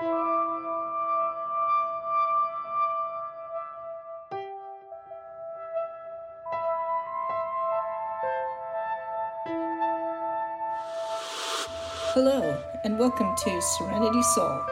Hello, and welcome to Serenity Soul,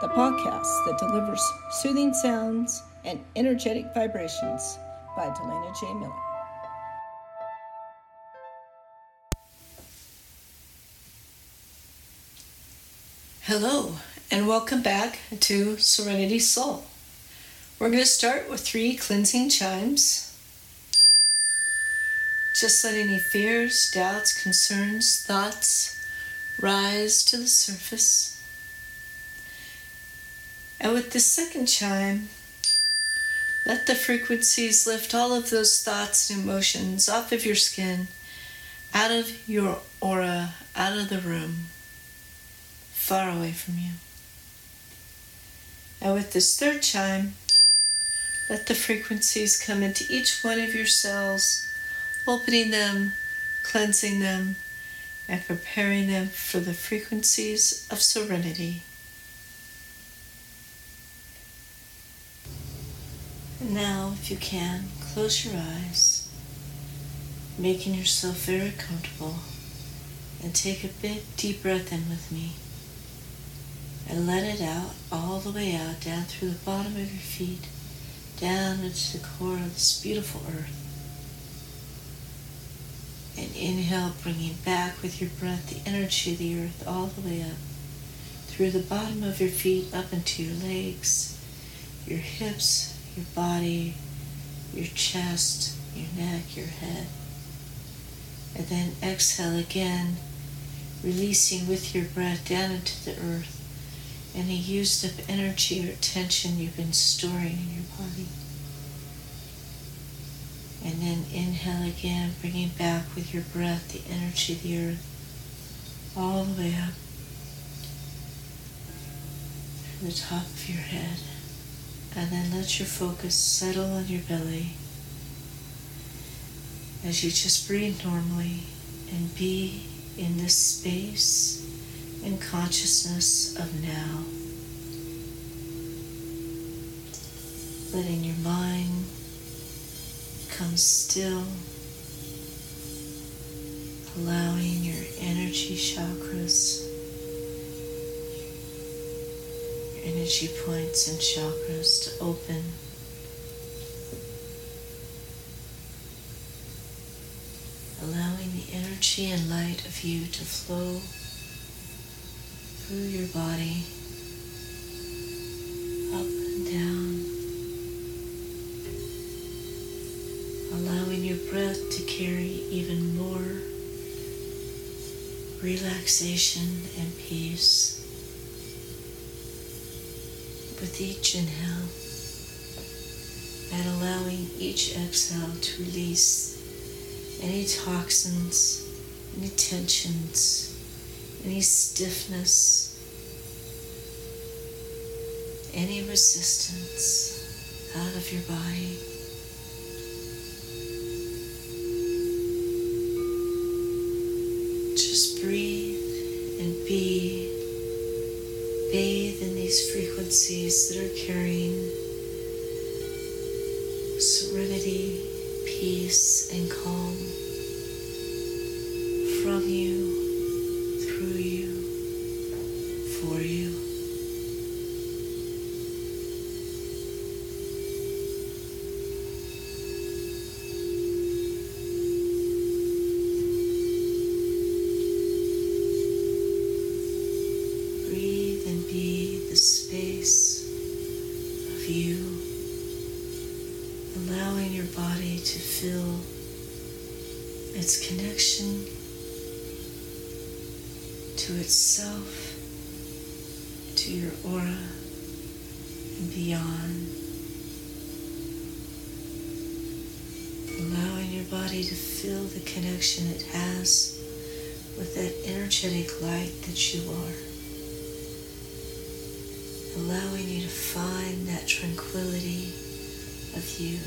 the podcast that delivers soothing sounds and energetic vibrations by Delana J. Miller. Hello, and welcome back to Serenity Soul. We're going to start with three cleansing chimes. Just let any fears, doubts, concerns, thoughts rise to the surface. And with the second chime, let the frequencies lift all of those thoughts and emotions off of your skin, out of your aura, out of the room, far away from you. And with this third chime, let the frequencies come into each one of your cells, opening them, cleansing them, and preparing them for the frequencies of serenity. And now, if you can, close your eyes, making yourself very comfortable, and take a big deep breath in with me. And let it out all the way out, down through the bottom of your feet, down into the core of this beautiful earth. And inhale, bringing back with your breath the energy of the earth all the way up through the bottom of your feet, up into your legs, your hips, your body, your chest, your neck, your head. And then exhale again, releasing with your breath down into the earth any used up energy or tension you've been storing in your body. And then inhale again, bringing back with your breath the energy of the earth all the way up from the top of your head. And then let your focus settle on your belly as you just breathe normally and be in this space and consciousness of now. Letting your mind Come still, allowing your energy chakras, your energy points and chakras to open. Allowing the energy and light of you to flow through your body, up and down. allowing your breath to carry even more relaxation and peace with each inhale and allowing each exhale to release any toxins, any tensions, any stiffness, any resistance out of your body. Just breathe and be, bathe in these frequencies that are carrying serenity, peace, and calm to itself, to your aura, and beyond. Allowing your body to feel the connection it has with that energetic light that you are. Allowing you to find that tranquility of you.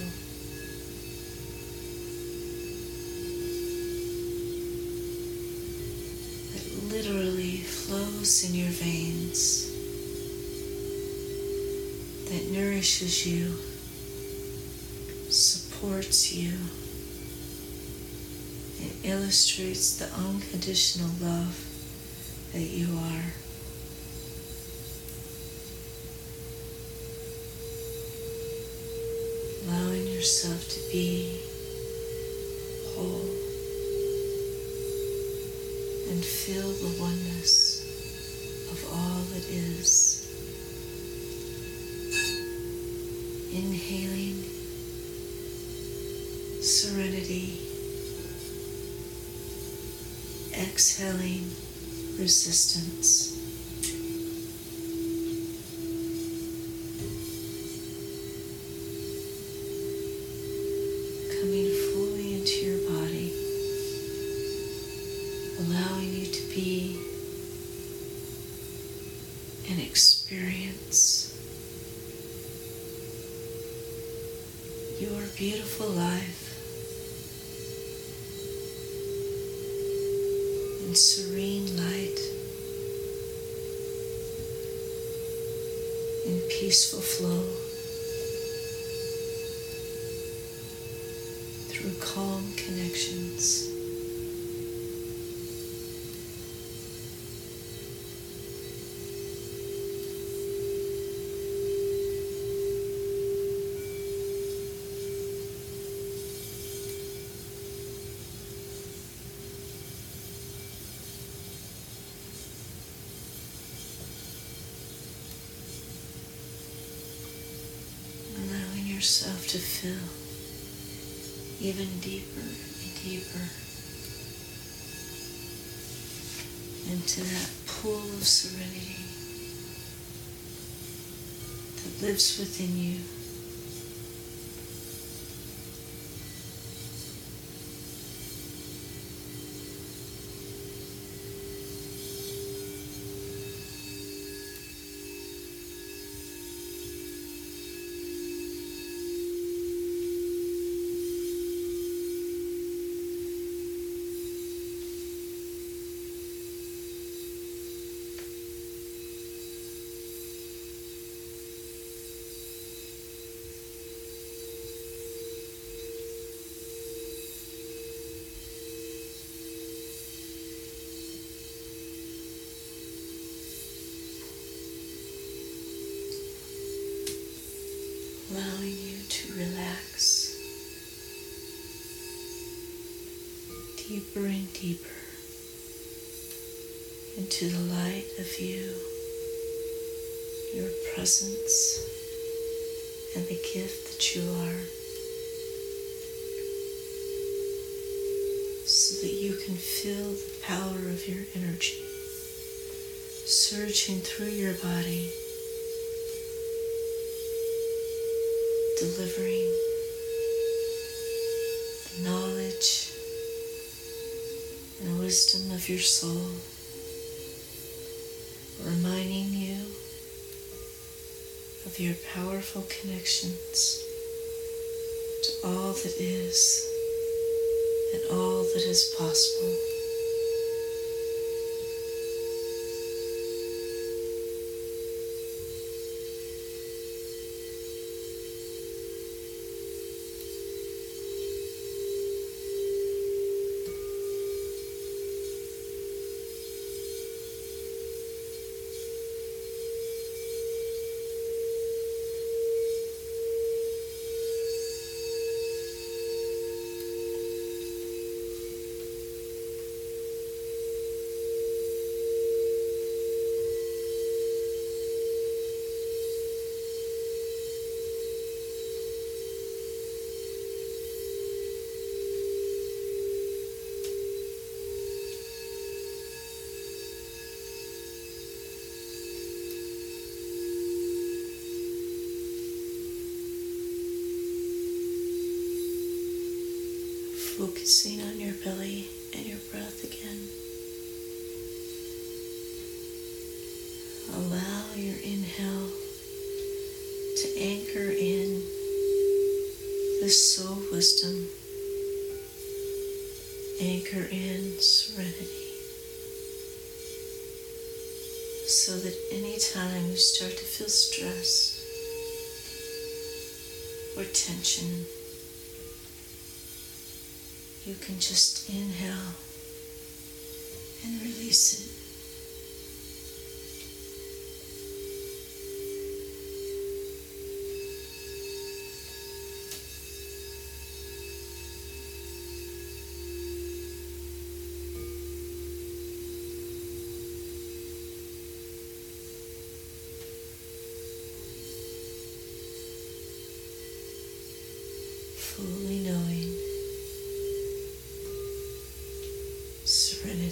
Flows in your veins, that nourishes you, supports you, and illustrates the unconditional love that you are. Allowing yourself to be whole and feel the oneness that is. Inhaling serenity, exhaling resistance. And experience your beautiful life in serene light, in peaceful flow, through calm connections. Yourself to fill even deeper and deeper into that pool of serenity that lives within you. Deeper and deeper into the light of you, your presence, and the gift that you are, so that you can feel the power of your energy surging through your body. delivering your soul, reminding you of your powerful connections to all that is and all that is possible. Focusing on your belly and your breath again. Allow your inhale to anchor in the soul wisdom, anchor in serenity, so that anytime you start to feel stress or tension, you can just inhale and release it.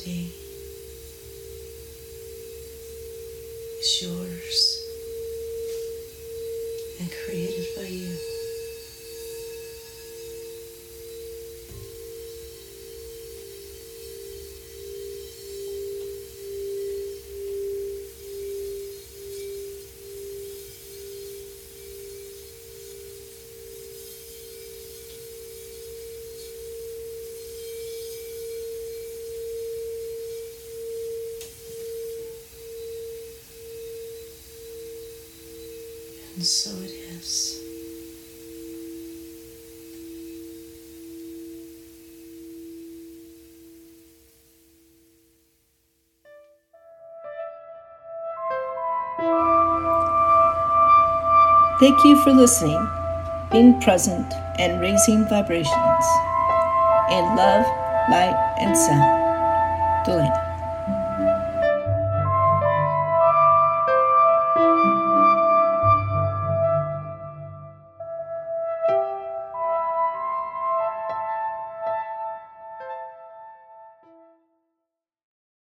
Is yours and created by you. And so it is. Thank you for listening, being present, and raising vibrations in love, light, and sound. Delana.